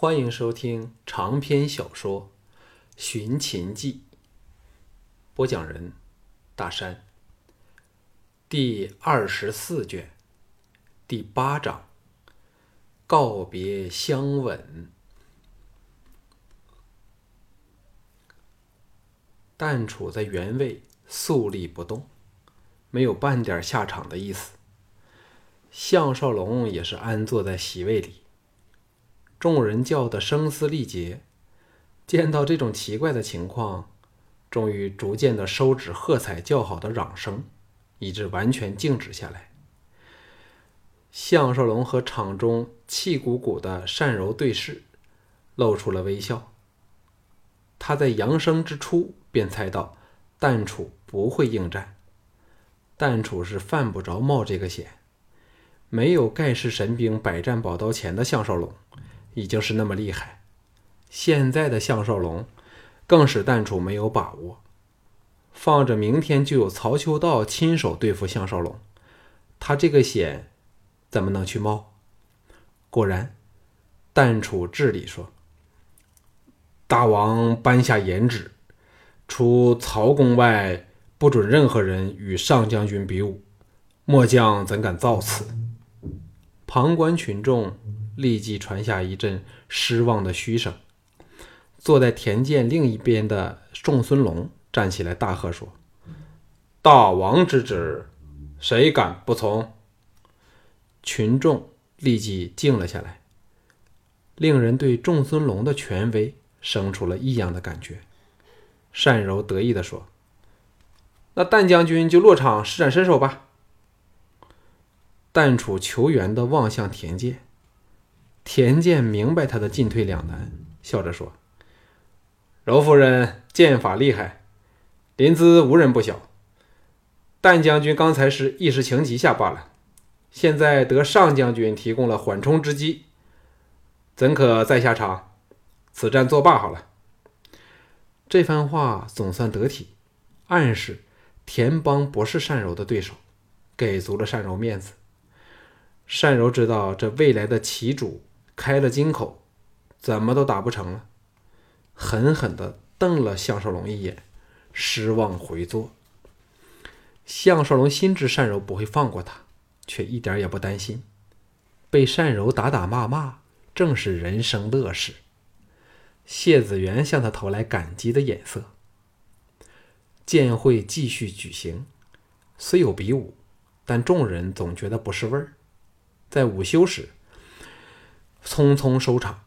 欢迎收听长篇小说《寻秦记》，播讲人：大山。第二十四卷，第八章：告别相吻。淡楚在原位肃立不动，没有半点下场的意思。项少龙也是安坐在席位里。众人叫得声嘶力竭，见到这种奇怪的情况，终于逐渐的收止喝彩叫好的嚷声，以致完全静止下来。项少龙和场中气鼓鼓的单柔对视，露出了微笑。他在扬声之初便猜到淡楚不会应战，淡楚是犯不着冒这个险。没有盖世神兵百战宝刀前的项少龙。已经是那么厉害，现在的项少龙更使淡楚没有把握。放着明天就有曹秋道亲手对付项少龙，他这个险怎么能去冒？果然，淡楚治理说：“大王颁下严旨，除曹公外，不准任何人与上将军比武。末将怎敢造次？”旁观群众。立即传下一阵失望的嘘声。坐在田间另一边的仲孙龙站起来大喝说：“大王之旨，谁敢不从？”群众立即静了下来，令人对仲孙龙的权威生出了异样的感觉。单柔得意地说：“那旦将军就落场施展身手吧。”淡楚求援地望向田间。田健明白他的进退两难，笑着说：“柔夫人剑法厉害，临淄无人不晓。但将军刚才是一时情急下罢了，现在得上将军提供了缓冲之机，怎可再下场？此战作罢好了。”这番话总算得体，暗示田邦不是单柔的对手，给足了单柔面子。单柔知道这未来的旗主。开了金口，怎么都打不成了，狠狠地瞪了项少龙一眼，失望回坐。项少龙心知单柔不会放过他，却一点也不担心。被单柔打打骂骂，正是人生乐事。谢子元向他投来感激的眼色。剑会继续举行，虽有比武，但众人总觉得不是味儿。在午休时。匆匆收场，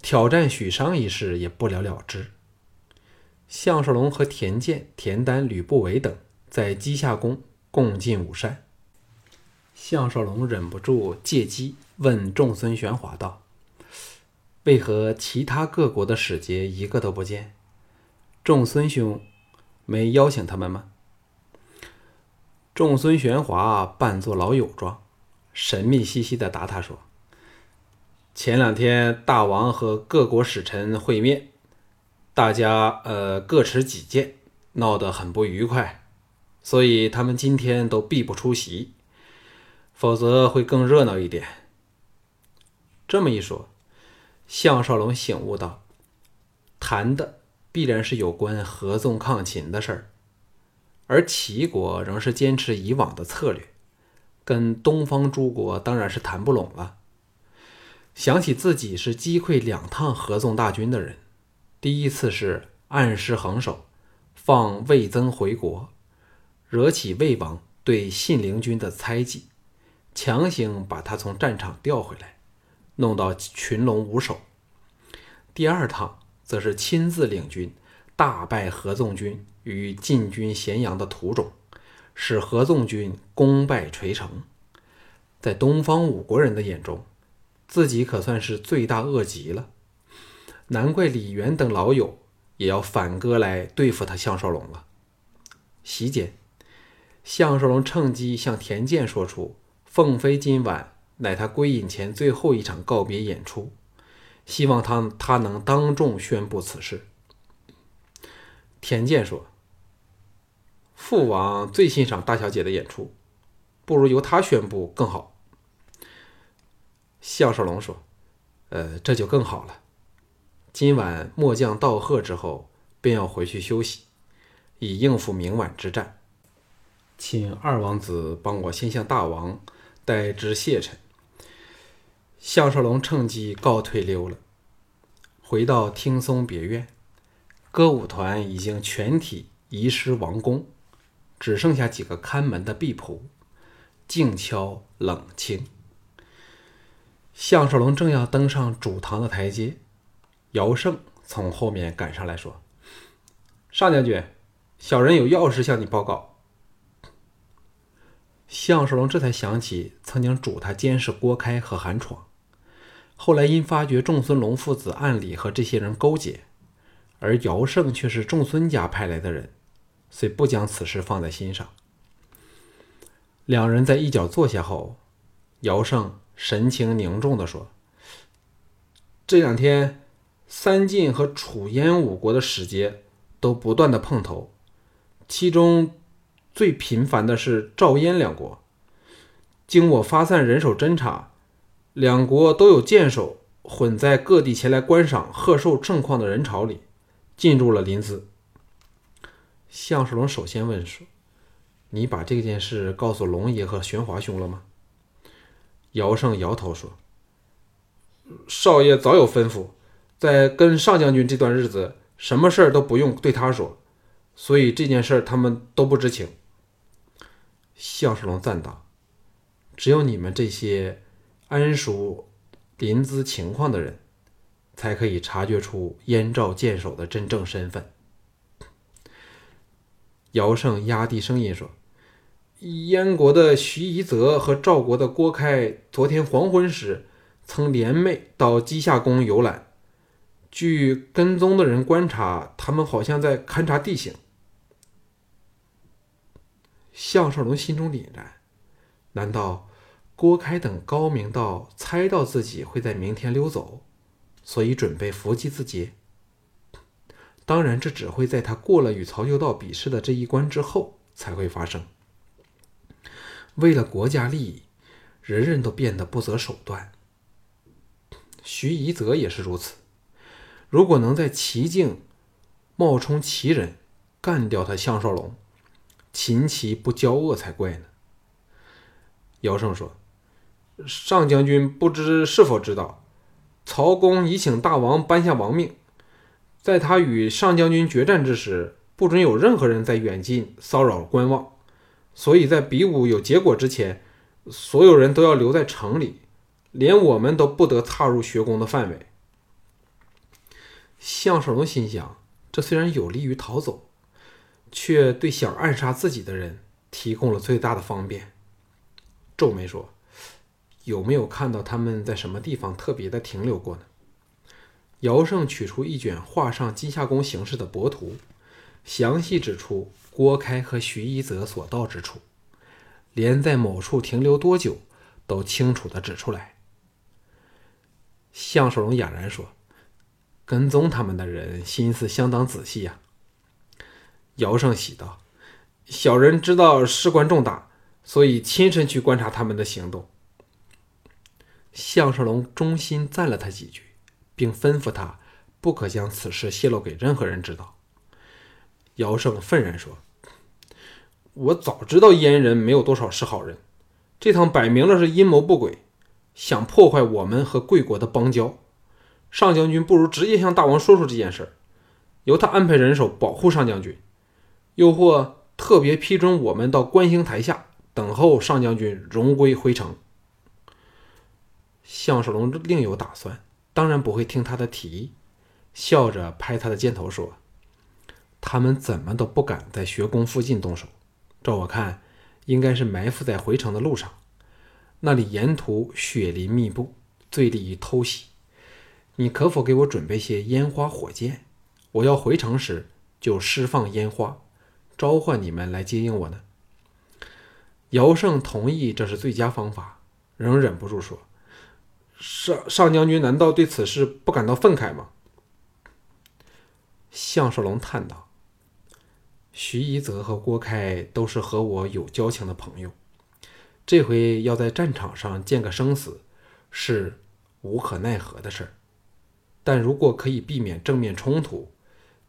挑战许商一事也不了了之。项少龙和田健、田丹、吕不韦等在稷下宫共进午膳。项少龙忍不住借机问仲孙玄华道：“为何其他各国的使节一个都不见？仲孙兄没邀请他们吗？”仲孙玄华扮作老友状，神秘兮兮地答他说。前两天大王和各国使臣会面，大家呃各持己见，闹得很不愉快，所以他们今天都必不出席，否则会更热闹一点。这么一说，项少龙醒悟到，谈的必然是有关合纵抗秦的事儿，而齐国仍是坚持以往的策略，跟东方诸国当然是谈不拢了。想起自己是击溃两趟合纵大军的人，第一次是暗施横手，放魏增回国，惹起魏王对信陵君的猜忌，强行把他从战场调回来，弄到群龙无首。第二趟则是亲自领军，大败合纵军于进军咸阳的途中，使合纵军功败垂成。在东方五国人的眼中。自己可算是罪大恶极了，难怪李元等老友也要反戈来对付他项少龙了。席间，项少龙趁机向田健说出：“凤飞今晚乃他归隐前最后一场告别演出，希望他他能当众宣布此事。”田健说：“父王最欣赏大小姐的演出，不如由他宣布更好。”项少龙说：“呃，这就更好了。今晚末将道贺之后，便要回去休息，以应付明晚之战。请二王子帮我先向大王代之谢臣。项少龙趁机告退溜了，回到听松别院，歌舞团已经全体移师王宫，只剩下几个看门的婢仆，静悄冷清。项少龙正要登上主堂的台阶，姚胜从后面赶上来说：“上将军，小人有要事向你报告。”项少龙这才想起曾经嘱他监视郭开和韩闯，后来因发觉仲孙龙父子暗里和这些人勾结，而姚胜却是仲孙家派来的人，遂不将此事放在心上。两人在一角坐下后，姚胜神情凝重地说：“这两天，三晋和楚燕五国的使节都不断的碰头，其中……”最频繁的是赵燕两国。经我发散人手侦查，两国都有剑手混在各地前来观赏贺寿盛况的人潮里，进入了临淄。项世龙首先问说：“你把这件事告诉龙爷和玄华兄了吗？”姚胜摇头说：“少爷早有吩咐，在跟上将军这段日子，什么事儿都不用对他说，所以这件事他们都不知情。”项少龙赞道：“只有你们这些谙熟临淄情况的人，才可以察觉出燕赵剑手的真正身份。”姚胜压低声音说：“燕国的徐夷则和赵国的郭开，昨天黄昏时曾联袂到稷下宫游览。据跟踪的人观察，他们好像在勘察地形。”项少龙心中凛然，难道郭开等高明到猜到自己会在明天溜走，所以准备伏击自己？当然，这只会在他过了与曹秀道比试的这一关之后才会发生。为了国家利益，人人都变得不择手段。徐夷则也是如此。如果能在齐境冒充齐人，干掉他项少龙。秦齐不交恶才怪呢。姚胜说：“上将军不知是否知道，曹公已请大王颁下王命，在他与上将军决战之时，不准有任何人在远近骚扰观望。所以在比武有结果之前，所有人都要留在城里，连我们都不得踏入学宫的范围。”项少龙心想：这虽然有利于逃走。却对想暗杀自己的人提供了最大的方便。皱眉说：“有没有看到他们在什么地方特别的停留过呢？”姚胜取出一卷画上金下宫形势的帛图，详细指出郭开和徐一泽所到之处，连在某处停留多久都清楚的指出来。项少龙哑然说：“跟踪他们的人心思相当仔细呀。”姚胜喜道：“小人知道事关重大，所以亲身去观察他们的行动。”项少龙衷心赞了他几句，并吩咐他不可将此事泄露给任何人知道。姚胜愤然说：“我早知道燕人没有多少是好人，这趟摆明了是阴谋不轨，想破坏我们和贵国的邦交。上将军不如直接向大王说出这件事，由他安排人手保护上将军。”又或特别批准我们到观星台下等候上将军荣归回城。项少龙另有打算，当然不会听他的提议，笑着拍他的肩头说：“他们怎么都不敢在学宫附近动手，照我看，应该是埋伏在回城的路上。那里沿途雪林密布，最利于偷袭。你可否给我准备些烟花火箭？我要回城时就释放烟花。”召唤你们来接应我呢？姚胜同意这是最佳方法，仍忍不住说：“上上将军难道对此事不感到愤慨吗？”项少龙叹道：“徐一泽和郭开都是和我有交情的朋友，这回要在战场上见个生死，是无可奈何的事儿，但如果可以避免正面冲突，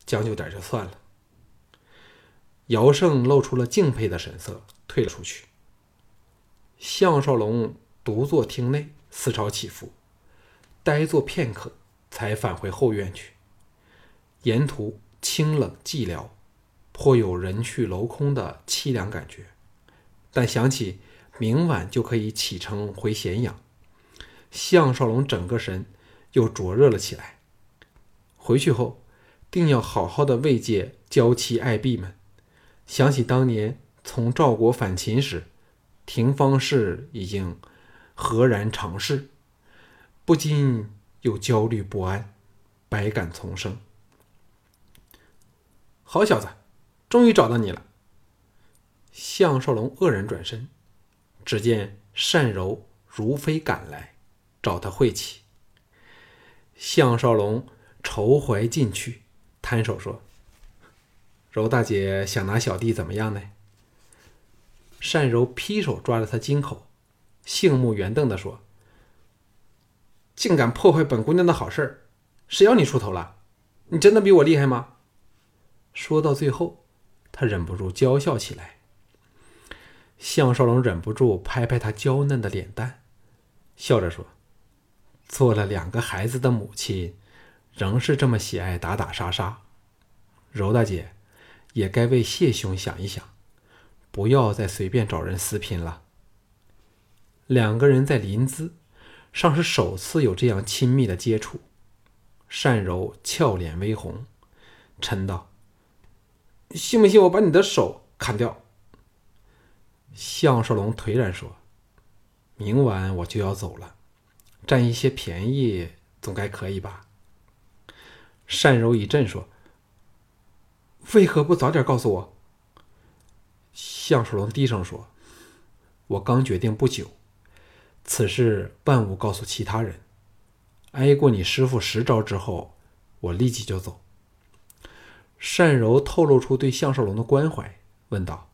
将就点就算了。姚胜露出了敬佩的神色，退了出去。项少龙独坐厅内，思潮起伏，呆坐片刻，才返回后院去。沿途清冷寂寥，颇有人去楼空的凄凉感觉。但想起明晚就可以启程回咸阳，项少龙整个神又灼热了起来。回去后，定要好好的慰藉娇妻爱婢们。想起当年从赵国返秦时，廷芳氏已经何然长逝，不禁又焦虑不安，百感丛生。好小子，终于找到你了！项少龙愕然转身，只见单柔如飞赶来，找他晦气。项少龙愁怀进去，摊手说：“柔大姐想拿小弟怎么样呢？”单柔劈手抓着他襟口，杏目圆瞪的说：“竟敢破坏本姑娘的好事儿，谁要你出头了？你真的比我厉害吗？”说到最后，他忍不住娇笑起来。项少龙忍不住拍拍他娇嫩的脸蛋，笑着说：“做了两个孩子的母亲，仍是这么喜爱打打杀杀。柔大姐，也该为谢兄想一想。”不要再随便找人私拼了。两个人在临淄，尚是首次有这样亲密的接触。单柔俏脸微红，嗔道：“信不信我把你的手砍掉？”项少龙颓然说：“明晚我就要走了，占一些便宜总该可以吧？”单柔一震说：“为何不早点告诉我？”项少龙低声说：“我刚决定不久，此事万勿告诉其他人。挨过你师傅十招之后，我立即就走。”单柔透露出对项少龙的关怀，问道：“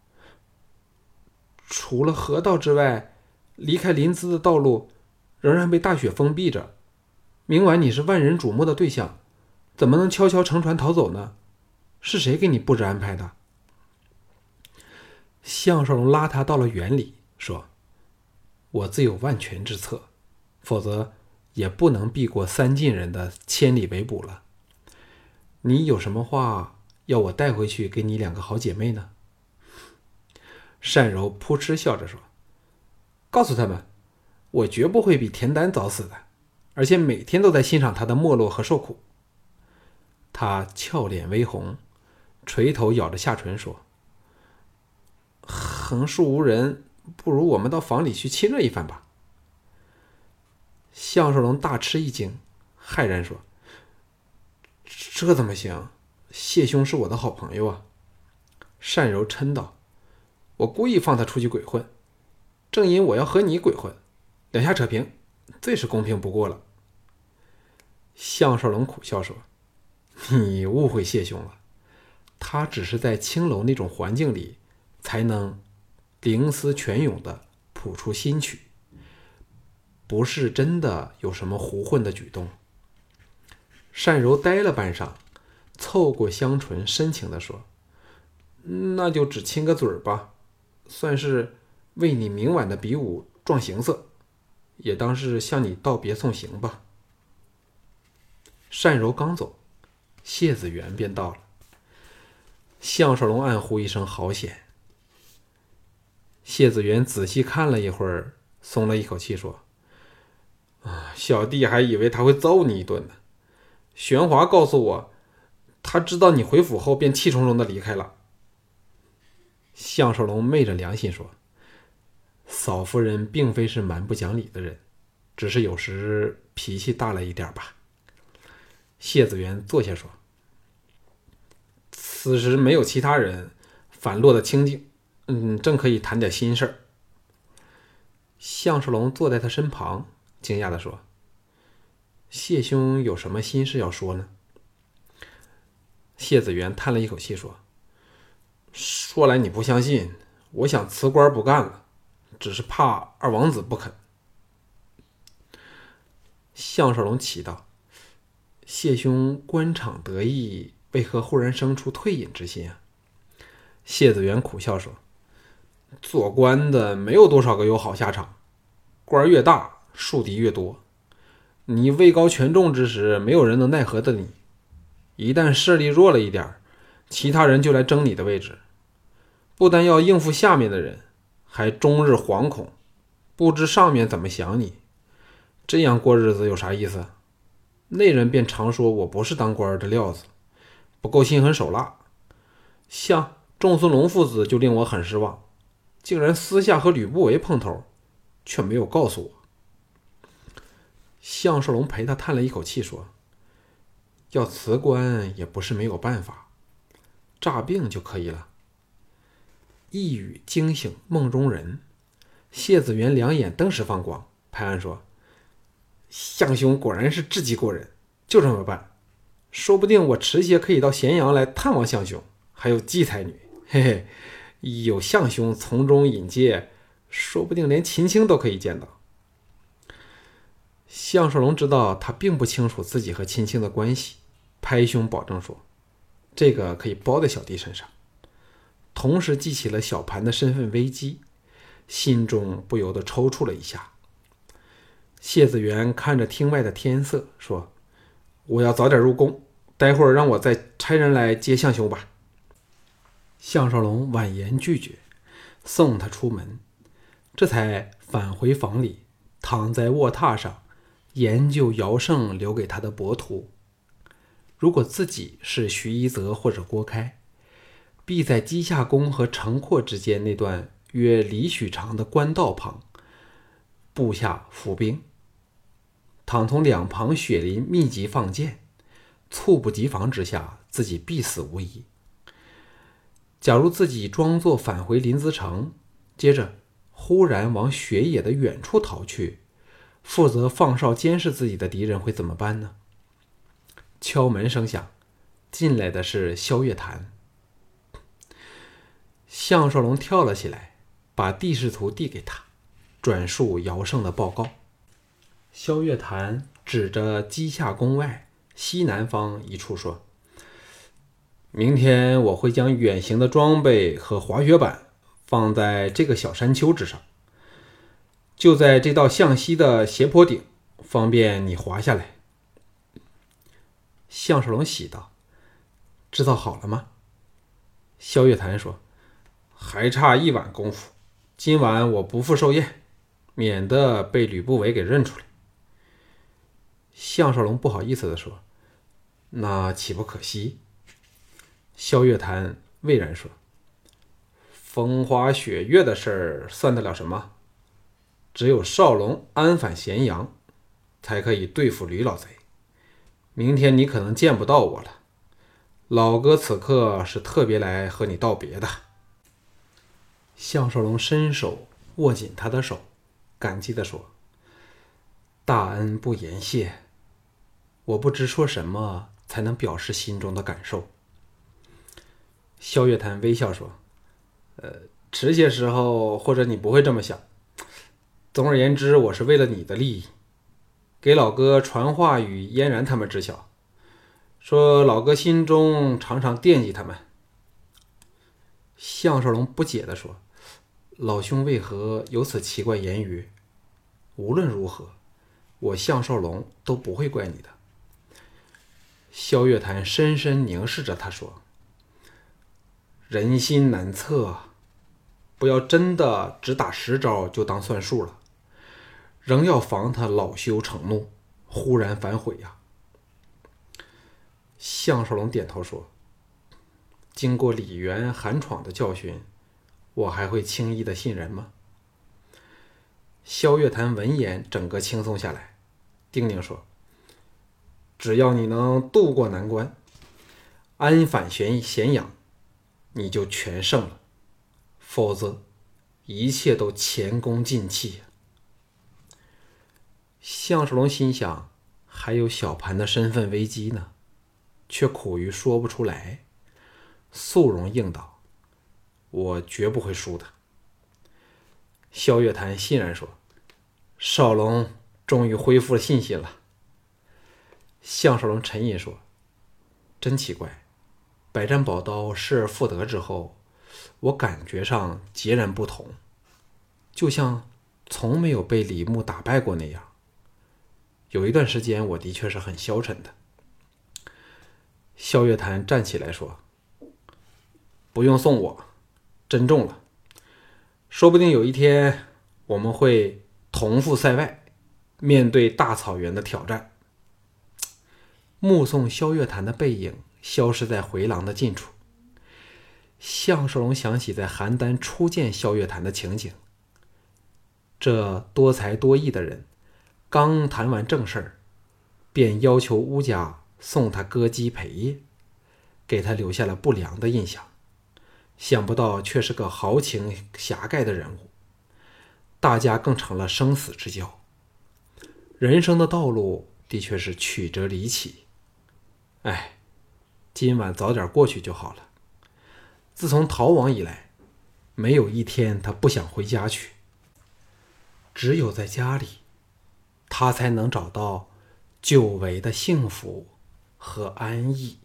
除了河道之外，离开临淄的道路仍然被大雪封闭着。明晚你是万人瞩目的对象，怎么能悄悄乘船逃走呢？是谁给你布置安排的？”项少龙拉他到了园里，说：“我自有万全之策，否则也不能避过三晋人的千里围捕了。你有什么话要我带回去给你两个好姐妹呢？”单柔扑哧笑着说：“告诉他们，我绝不会比田丹早死的，而且每天都在欣赏他的没落和受苦。”他俏脸微红，垂头咬着下唇说。横竖无人，不如我们到房里去亲热一番吧。项少龙大吃一惊，骇然说：“这怎么行？谢兄是我的好朋友啊！”单柔嗔道：“我故意放他出去鬼混，正因我要和你鬼混，两下扯平，最是公平不过了。”项少龙苦笑说：“你误会谢兄了，他只是在青楼那种环境里才能。”灵思泉涌的谱出新曲，不是真的有什么胡混的举动。单柔呆了半晌，凑过香唇，深情地说：“那就只亲个嘴儿吧，算是为你明晚的比武壮行色，也当是向你道别送行吧。”单柔刚走，谢子元便到了。项少龙暗呼一声：“好险！”谢子元仔细看了一会儿，松了一口气，说：“啊，小弟还以为他会揍你一顿呢。玄华告诉我，他知道你回府后，便气冲冲的离开了。”项少龙昧着良心说：“嫂夫人并非是蛮不讲理的人，只是有时脾气大了一点吧。”谢子元坐下说：“此时没有其他人，反落得清静。”嗯，正可以谈点心事儿。项少龙坐在他身旁，惊讶的说：“谢兄有什么心事要说呢？”谢子元叹了一口气说：“说来你不相信，我想辞官不干了，只是怕二王子不肯。”项少龙奇道：“谢兄官场得意，为何忽然生出退隐之心啊？”谢子元苦笑说：“做官的没有多少个有好下场，官越大，树敌越多。你位高权重之时，没有人能奈何的你；一旦势力弱了一点，其他人就来争你的位置，不但要应付下面的人，还终日惶恐，不知上面怎么想你。”这样过日子有啥意思？那人便常说我不是当官的料子，不够心狠手辣。像仲孙龙父子就令我很失望，竟然私下和吕不韦碰头，却没有告诉我。项少龙陪他叹了一口气，说：“要辞官也不是没有办法，诈病就可以了。”一语惊醒梦中人，谢子元两眼登时放光，拍案说。相兄果然是智计过人，就这么办，说不定我迟些可以到咸阳来探望相兄，还有季才女，嘿嘿，有相兄从中引荐，说不定连秦青都可以见到。项少龙知道他并不清楚自己和秦青的关系，拍胸保证说：“这个可以包在小弟身上。”同时记起了小盘的身份危机，心中不由得抽搐了一下。谢子元看着厅外的天色，说：“我要早点入宫，待会儿让我再差人来接相兄吧。”项少龙婉言拒绝，送他出门，这才返回房里，躺在卧榻上研究姚胜留给他的帛图。如果自己是徐一泽或者郭开，必在稷下宫和城廓之间那段约里许长的官道旁布下伏兵。倘从两旁雪林密集放箭，猝不及防之下，自己必死无疑。假如自己装作返回临淄城，接着忽然往雪野的远处逃去，负责放哨监视自己的敌人会怎么办呢？敲门声响，进来的是萧月潭。项少龙跳了起来，把地势图递给他，转述姚胜的报告。萧月潭指着稷下宫外西南方一处说：“明天我会将远行的装备和滑雪板放在这个小山丘之上，就在这道向西的斜坡顶，方便你滑下来。”项少龙喜道：“制造好了吗？”萧月潭说：“还差一晚功夫，今晚我不赴寿宴，免得被吕不韦给认出来。”项少龙不好意思地说：“那岂不可惜？”萧月潭蔚然说：“风花雪月的事儿算得了什么？只有少龙安返咸阳，才可以对付吕老贼。明天你可能见不到我了。老哥此刻是特别来和你道别的。”项少龙伸手握紧他的手，感激地说：“大恩不言谢。”我不知说什么才能表示心中的感受。萧月潭微笑说：“呃，迟些时候或者你不会这么想。总而言之，我是为了你的利益，给老哥传话与嫣然他们知晓，说老哥心中常常惦记他们。”项少龙不解地说：“老兄为何有此奇怪言语？无论如何，我项少龙都不会怪你的。”萧月潭深深凝视着他，说：“人心难测，不要真的只打十招就当算数了，仍要防他恼羞成怒，忽然反悔呀。”项少龙点头说：“经过李元寒闯的教训，我还会轻易的信任吗？”萧月潭闻言，整个轻松下来，叮咛说。只要你能渡过难关，安返咸咸阳，你就全胜了；否则，一切都前功尽弃。项少龙心想，还有小盘的身份危机呢，却苦于说不出来，素容应道：“我绝不会输的。”萧月潭欣然说：“少龙终于恢复了信心了。”项少龙沉吟说：“真奇怪，百战宝刀失而复得之后，我感觉上截然不同，就像从没有被李牧打败过那样。有一段时间，我的确是很消沉的。”萧月潭站起来说：“不用送我，珍重了。说不定有一天我们会同赴塞外，面对大草原的挑战。”目送萧月潭的背影消失在回廊的近处，项少龙想起在邯郸初见萧月潭的情景。这多才多艺的人，刚谈完正事儿，便要求乌家。送他歌姬陪夜，给他留下了不良的印象。想不到却是个豪情侠盖的人物，大家更成了生死之交。人生的道路的确是曲折离奇。哎，今晚早点过去就好了。自从逃亡以来，没有一天他不想回家去。只有在家里，他才能找到久违的幸福。和安逸。